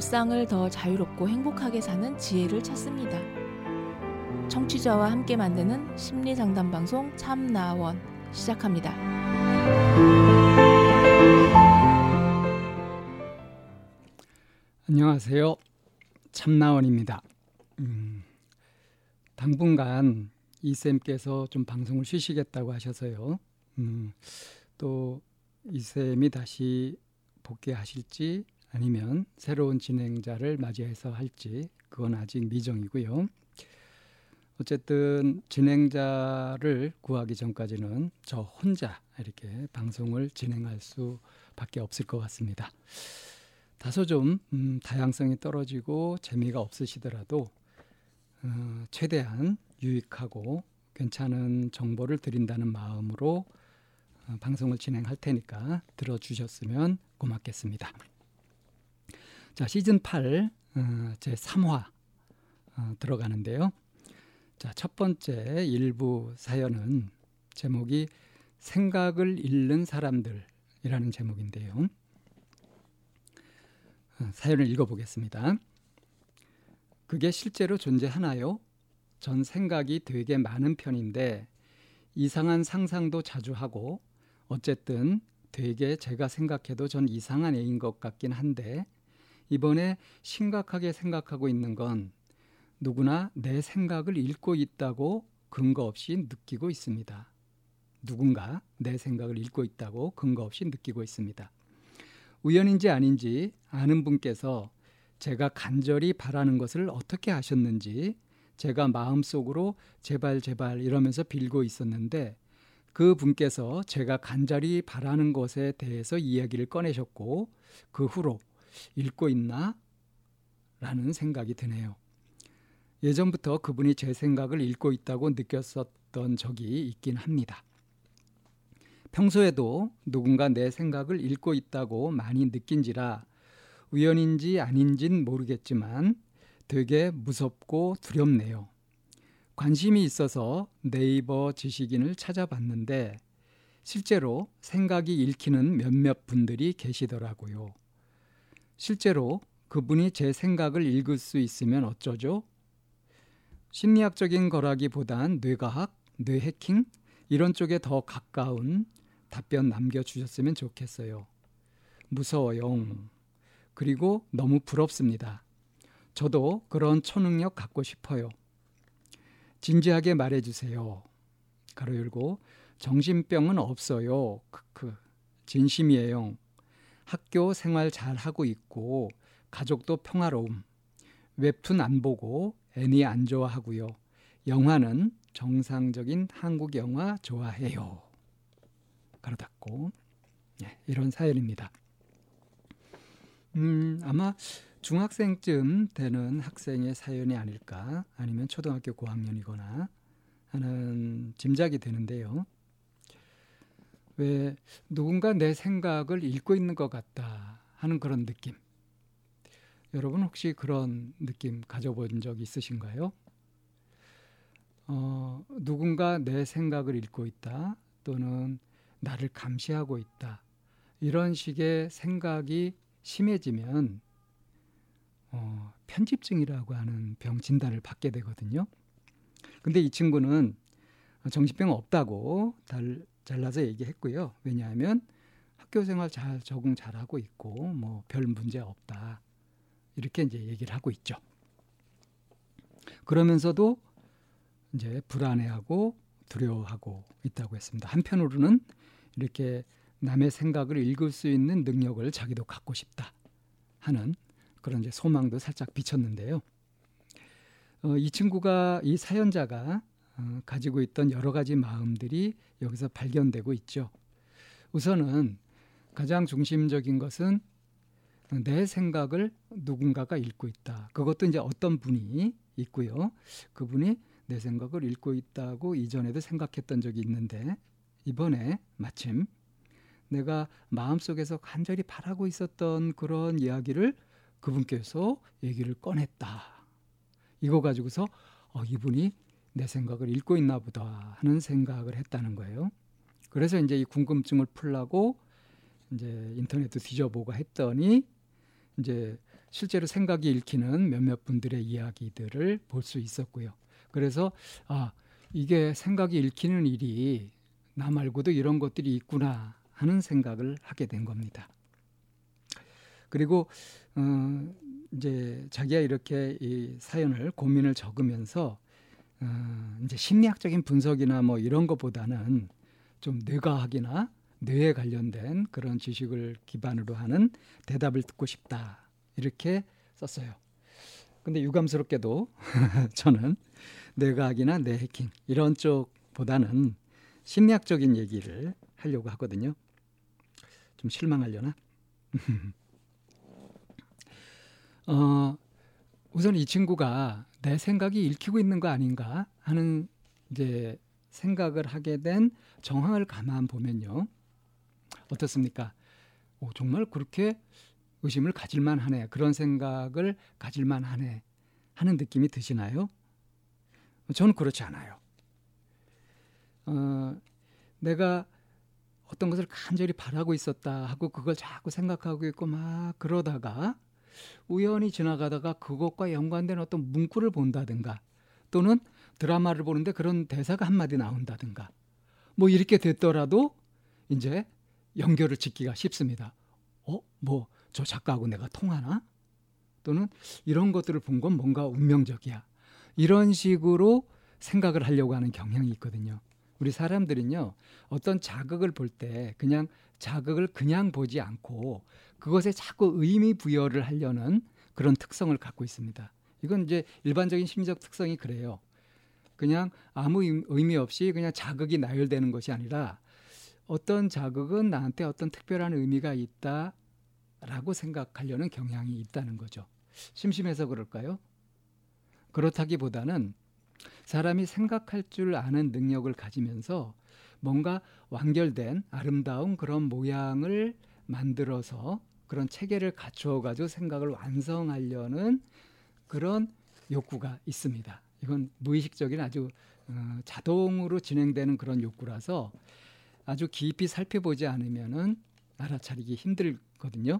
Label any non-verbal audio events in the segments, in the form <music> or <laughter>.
일상을 더 자유롭고 행복하게 사는 지혜를 찾습니다. 청취자와 함께 만드는 심리 상담 방송 참나원 시작합니다. 안녕하세요. 참나원입니다. 음, 당분간 이 쌤께서 좀 방송을 쉬시겠다고 하셔서요. 음, 또 이 쌤이 다시 복귀하실지 아니면 새로운 진행자를 맞이해서 할지 그건 아직 미정이고요. 어쨌든 진행자를 구하기 전까지는 저 혼자 이렇게 방송을 진행할 수밖에 없을 것 같습니다. 다소 좀 음, 다양성이 떨어지고 재미가 없으시더라도 어, 최대한 유익하고 괜찮은 정보를 드린다는 마음으로 어, 방송을 진행할 테니까 들어주셨으면 고맙겠습니다. 자 시즌 8 어, 제 3화 어, 들어가는데요. 자첫 번째 일부 사연은 제목이 생각을 잃는 사람들이라는 제목인데요. 어, 사연을 읽어보겠습니다. 그게 실제로 존재하나요? 전 생각이 되게 많은 편인데 이상한 상상도 자주 하고 어쨌든 되게 제가 생각해도 전 이상한 애인 것 같긴 한데 이번에 심각하게 생각하고 있는 건 누구나 내 생각을 읽고 있다고 근거 없이 느끼고 있습니다. 누군가 내 생각을 읽고 있다고 근거 없이 느끼고 있습니다. 우연인지 아닌지 아는 분께서 제가 간절히 바라는 것을 어떻게 하셨는지 제가 마음속으로 제발 제발 이러면서 빌고 있었는데 그 분께서 제가 간절히 바라는 것에 대해서 이야기를 꺼내셨고 그 후로 읽고 있나? 라는 생각이 드네요. 예전부터 그분이 제 생각을 읽고 있다고 느꼈었던 적이 있긴 합니다. 평소에도 누군가 내 생각을 읽고 있다고 많이 느낀지라 우연인지 아닌진 모르겠지만 되게 무섭고 두렵네요. 관심이 있어서 네이버 지식인을 찾아봤는데 실제로 생각이 읽히는 몇몇 분들이 계시더라고요. 실제로 그분이 제 생각을 읽을 수 있으면 어쩌죠? 심리학적인 거라기보단 뇌과학, 뇌해킹 이런 쪽에 더 가까운 답변 남겨주셨으면 좋겠어요. 무서워요. 그리고 너무 부럽습니다. 저도 그런 초능력 갖고 싶어요. 진지하게 말해주세요. 가로 열고 정신병은 없어요. 크크 진심이에요. 학교 생활 잘 하고 있고 가족도 평화로움. 웹툰 안 보고 애니 안 좋아하고요. 영화는 정상적인 한국 영화 좋아해요. 가로 닫고 네, 이런 사연입니다. 음, 아마 중학생쯤 되는 학생의 사연이 아닐까 아니면 초등학교 고학년이거나 하는 짐작이 되는데요. 왜 누군가 내 생각을 읽고 있는 것 같다 하는 그런 느낌. 여러분 혹시 그런 느낌 가져본 적 있으신가요? 어, 누군가 내 생각을 읽고 있다 또는 나를 감시하고 있다 이런 식의 생각이 심해지면 어, 편집증이라고 하는 병 진단을 받게 되거든요. 근데 이 친구는 정신병 없다고 달, 잘라서 얘기했고요. 왜냐하면 학교 생활 잘 적응 잘하고 있고 뭐 별 문제 없다. 이렇게 이제 얘기를 하고 있죠. 그러면서도 이제 불안해하고 두려워하고 있다고 했습니다. 한편으로는 이렇게 남의 생각을 읽을 수 있는 능력을 자기도 갖고 싶다 하는 그런 이제 소망도 살짝 비쳤는데요. 어, 이 친구가 이 사연자가 어, 가지고 있던 여러 가지 마음들이 여기서 발견되고 있죠. 우선은 가장 중심적인 것은 내 생각을 누군가가 읽고 있다. 그것도 이제 어떤 분이 있고요. 그분이 내 생각을 읽고 있다고 이전에도 생각했던 적이 있는데 이번에 마침 내가 마음속에서 간절히 바라고 있었던 그런 이야기를 그분께서 얘기를 꺼냈다. 이거 가지고서 어, 이분이 내 생각을 읽고 있나 보다 하는 생각을 했다는 거예요. 그래서 이제 이 궁금증을 풀라고 이제 인터넷도 뒤져보고 했더니 이제 실제로 생각이 읽히는 몇몇 분들의 이야기들을 볼 수 있었고요. 그래서 아 이게 생각이 읽히는 일이 나 말고도 이런 것들이 있구나 하는 생각을 하게 된 겁니다. 그리고 어, 이제 자기가 이렇게 이 사연을 고민을 적으면서 어, 이제 심리학적인 분석이나 뭐 이런 것보다는 좀 뇌과학이나 뇌에 관련된 그런 지식을 기반으로 하는 대답을 듣고 싶다 이렇게 썼어요. 근데 유감스럽게도 <laughs> 저는 뇌과학이나 뇌해킹 이런 쪽보다는 심리학적인 얘기를 하려고 하거든요. 좀 실망하려나? <laughs> 어, 우선 이 친구가 내 생각이 읽히고 있는 거 아닌가 하는 이제 생각을 하게 된 정황을 가만 보면요. 어떻습니까? 오, 정말 그렇게 의심을 가질만 하네. 그런 생각을 가질만 하네. 하는 느낌이 드시나요? 저는 그렇지 않아요. 어, 내가 어떤 것을 간절히 바라고 있었다 하고 그걸 자꾸 생각하고 있고 막 그러다가 우연히 지나가다가 그것과 연관된 어떤 문구를 본다든가 또는 드라마를 보는데 그런 대사가 한마디 나온다든가 뭐 이렇게 됐더라도 이제 연결을 짓기가 쉽습니다. 어? 뭐 저 작가하고 내가 통하나? 또는 이런 것들을 본 건 뭔가 운명적이야. 이런 식으로 생각을 하려고 하는 경향이 있거든요. 우리 사람들은요, 어떤 자극을 볼 때 그냥 자극을 그냥 보지 않고 그것에 자꾸 의미 부여를 하려는 그런 특성을 갖고 있습니다. 이건 이제 일반적인 심리적 특성이 그래요. 그냥 아무 의미 없이 그냥 자극이 나열되는 것이 아니라 어떤 자극은 나한테 어떤 특별한 의미가 있다라고 생각하려는 경향이 있다는 거죠. 심심해서 그럴까요? 그렇다기보다는 사람이 생각할 줄 아는 능력을 가지면서 뭔가 완결된 아름다운 그런 모양을 만들어서 그런 체계를 갖추어 가지고 생각을 완성하려는 그런 욕구가 있습니다. 이건 무의식적인 아주 어, 자동으로 진행되는 그런 욕구라서 아주 깊이 살펴보지 않으면은 알아차리기 힘들거든요.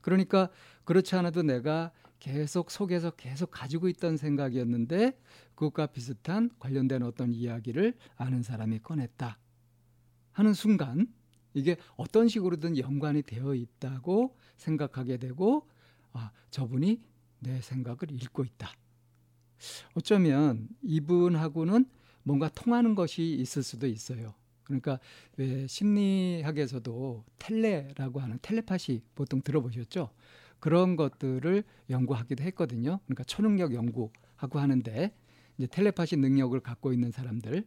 그러니까 그렇지 않아도 내가 계속 속에서 계속 가지고 있던 생각이었는데 그것과 비슷한 관련된 어떤 이야기를 아는 사람이 꺼냈다 하는 순간 이게 어떤 식으로든 연관이 되어 있다고 생각하게 되고 아, 저분이 내 생각을 읽고 있다. 어쩌면 이분하고는 뭔가 통하는 것이 있을 수도 있어요. 그러니까 왜 심리학에서도 텔레라고 하는 텔레파시 보통 들어보셨죠? 그런 것들을 연구하기도 했거든요. 그러니까 초능력 연구하고 하는데 이제 텔레파시 능력을 갖고 있는 사람들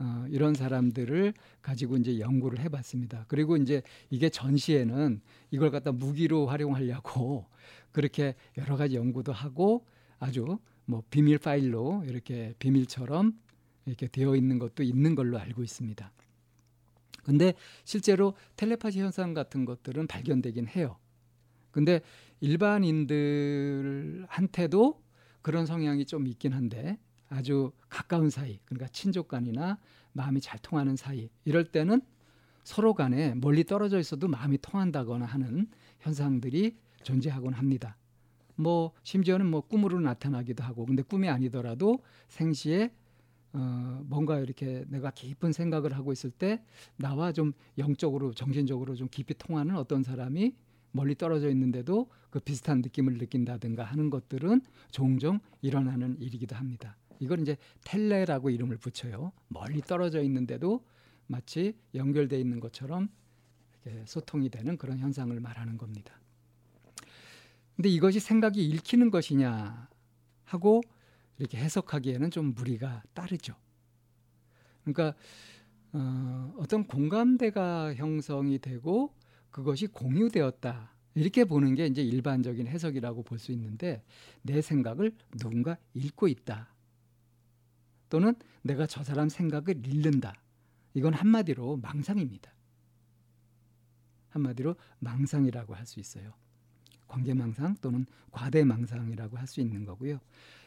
어, 이런 사람들을 가지고 이제 연구를 해봤습니다. 그리고 이제 이게 전시에는 이걸 갖다 무기로 활용하려고 <laughs> 그렇게 여러 가지 연구도 하고 아주 뭐 비밀 파일로 이렇게 비밀처럼 이렇게 되어 있는 것도 있는 걸로 알고 있습니다. 근데 실제로 텔레파시 현상 같은 것들은 발견되긴 해요. 근데 일반인들한테도 그런 성향이 좀 있긴 한데 아주 가까운 사이, 그러니까 친족 간이나 마음이 잘 통하는 사이 이럴 때는 서로 간에 멀리 떨어져 있어도 마음이 통한다거나 하는 현상들이 존재하곤 합니다. 뭐 심지어는 뭐 꿈으로 나타나기도 하고 근데 꿈이 아니더라도 생시에 어 뭔가 이렇게 내가 깊은 생각을 하고 있을 때 나와 좀 영적으로 정신적으로 좀 깊이 통하는 어떤 사람이 멀리 떨어져 있는데도 그 비슷한 느낌을 느낀다든가 하는 것들은 종종 일어나는 일이기도 합니다. 이걸 이제 텔레라고 이름을 붙여요. 멀리 떨어져 있는데도 마치 연결돼 있는 것처럼 소통이 되는 그런 현상을 말하는 겁니다. 근데 이것이 생각이 읽히는 것이냐 하고 이렇게 해석하기에는 좀 무리가 따르죠. 그러니까 어, 어떤 공감대가 형성이 되고 그것이 공유되었다. 이렇게 보는 게 이제 일반적인 해석이라고 볼 수 있는데 내 생각을 누군가 읽고 있다. 또는 내가 저 사람 생각을 읽는다. 이건 한마디로 망상입니다. 한마디로 망상이라고 할 수 있어요. 관계망상 또는 과대망상이라고 할 수 있는 거고요.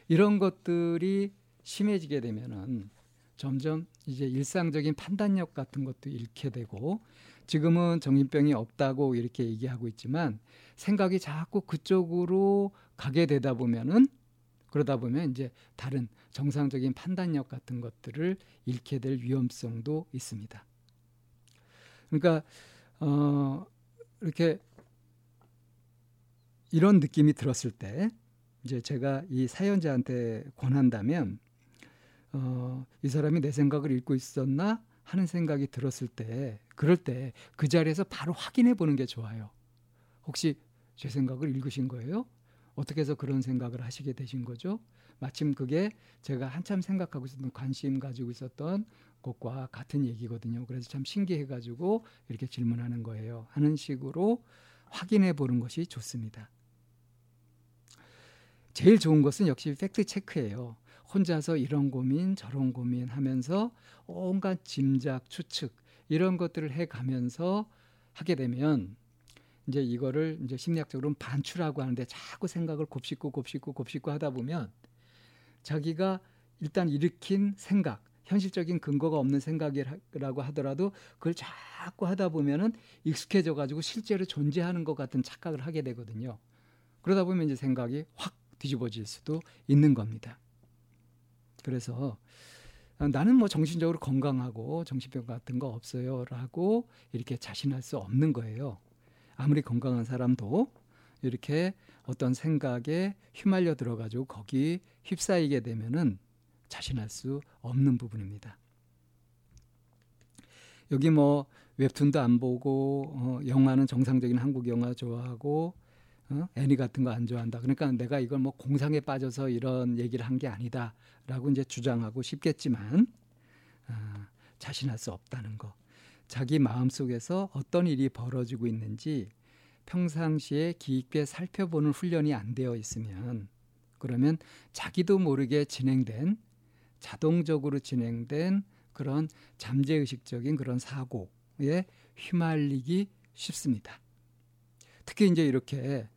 이런 것들이 심해지게 되면은 점점 이제 일상적인 판단력 같은 것도 잃게 되고 지금은 정신병이 없다고 이렇게 얘기하고 있지만 생각이 자꾸 그쪽으로 가게 되다 보면은 그러다 보면 이제 다른 정상적인 판단력 같은 것들을 잃게 될 위험성도 있습니다. 그러니까 어 이렇게 이런 느낌이 들었을 때 이제 제가 이 사연자한테 권한다면 어, 이 사람이 내 생각을 읽고 있었나 하는 생각이 들었을 때 그럴 때 그 자리에서 바로 확인해 보는 게 좋아요. 혹시 제 생각을 읽으신 거예요? 어떻게 해서 그런 생각을 하시게 되신 거죠? 마침 그게 제가 한참 생각하고 있었던 관심 가지고 있었던 것과 같은 얘기거든요. 그래서 참 신기해 가지고 이렇게 질문하는 거예요. 하는 식으로 확인해 보는 것이 좋습니다. 제일 좋은 것은 역시 팩트 체크예요. 혼자서 이런 고민 저런 고민 하면서 온갖 짐작 추측 이런 것들을 해 가면서 하게 되면 이제 이거를 이제 심리학적으로는 반추라고 하는데 자꾸 생각을 곱씹고 곱씹고 곱씹고 하다 보면 자기가 일단 일으킨 생각 현실적인 근거가 없는 생각이라고 하더라도 그걸 자꾸 하다 보면은 익숙해져 가지고 실제로 존재하는 것 같은 착각을 하게 되거든요. 그러다 보면 이제 생각이 확 뒤집어질 수도 있는 겁니다. 그래서 나는 뭐 정신적으로 건강하고 정신병 같은 거 없어요라고 이렇게 자신할 수 없는 거예요. 아무리 건강한 사람도 이렇게 어떤 생각에 휘말려 들어가지고 거기 휩싸이게 되면은 자신할 수 없는 부분입니다. 여기 뭐 웹툰도 안 보고 어, 영화는 정상적인 한국 영화 좋아하고 어? 애니 같은 거 안 좋아한다. 그러니까 내가 이걸 뭐 공상에 빠져서 이런 얘기를 한 게 아니다라고 이제 주장하고 싶겠지만 아, 자신할 수 없다는 거. 자기 마음 속에서 어떤 일이 벌어지고 있는지 평상시에 깊게 살펴보는 훈련이 안 되어 있으면 그러면 자기도 모르게 진행된 자동적으로 진행된 그런 잠재의식적인 그런 사고에 휘말리기 쉽습니다. 특히 이제 이렇게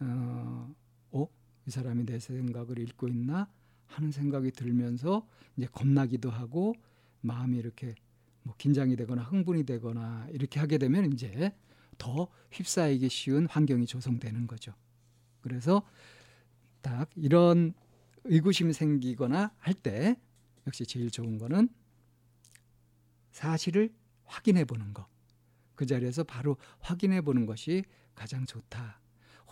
어, 어? 이 사람이 내 생각을 읽고 있나 하는 생각이 들면서 이제 겁나기도 하고 마음이 이렇게 뭐 긴장이 되거나 흥분이 되거나 이렇게 하게 되면 이제 더 휩싸이기 쉬운 환경이 조성되는 거죠. 그래서 딱 이런 의구심이 생기거나 할 때 역시 제일 좋은 거는 사실을 확인해 보는 거. 그 자리에서 바로 확인해 보는 것이 가장 좋다.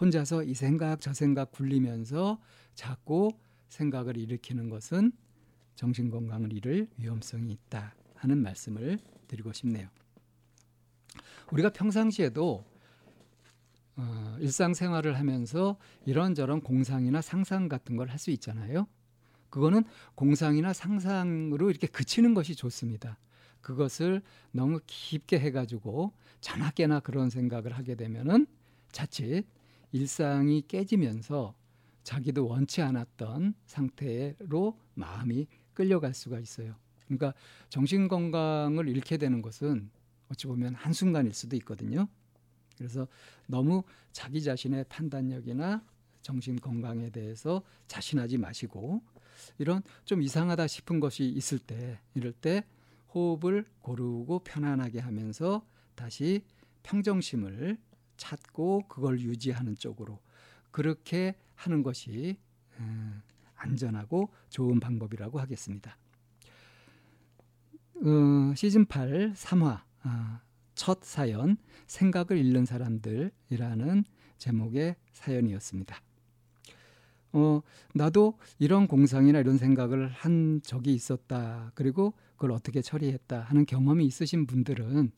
혼자서 이 생각 저 생각 굴리면서 자꾸 생각을 일으키는 것은 정신 건강을 잃을 위험성이 있다 하는 말씀을 드리고 싶네요. 우리가 평상시에도 어, 일상생활을 하면서 이런저런 공상이나 상상 같은 걸 할 수 있잖아요. 그거는 공상이나 상상으로 이렇게 그치는 것이 좋습니다. 그것을 너무 깊게 해가지고 자나깨나 그런 생각을 하게 되면은 자칫 일상이 깨지면서 자기도 원치 않았던 상태로 마음이 끌려갈 수가 있어요. 그러니까 정신 건강을 잃게 되는 것은 어찌 보면 한순간일 수도 있거든요. 그래서 너무 자기 자신의 판단력이나 정신 건강에 대해서 자신하지 마시고 이런 좀 이상하다 싶은 것이 있을 때 이럴 때 호흡을 고르고 편안하게 하면서 다시 평정심을 찾고 그걸 유지하는 쪽으로 그렇게 하는 것이 음, 안전하고 좋은 방법이라고 하겠습니다. 어, 시즌 8 3화 아, 첫 사연 생각을 잃는 사람들이라는 제목의 사연이었습니다. 어, 나도 이런 공상이나 이런 생각을 한 적이 있었다. 그리고 그걸 어떻게 처리했다 하는 경험이 있으신 분들은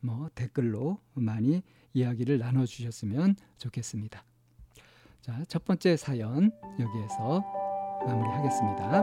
뭐 댓글로 많이 이야기를 나눠 주셨으면 좋겠습니다. 자, 첫 번째 사연 여기에서 마무리하겠습니다.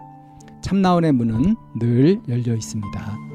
참나원의 문은 늘 열려 있습니다.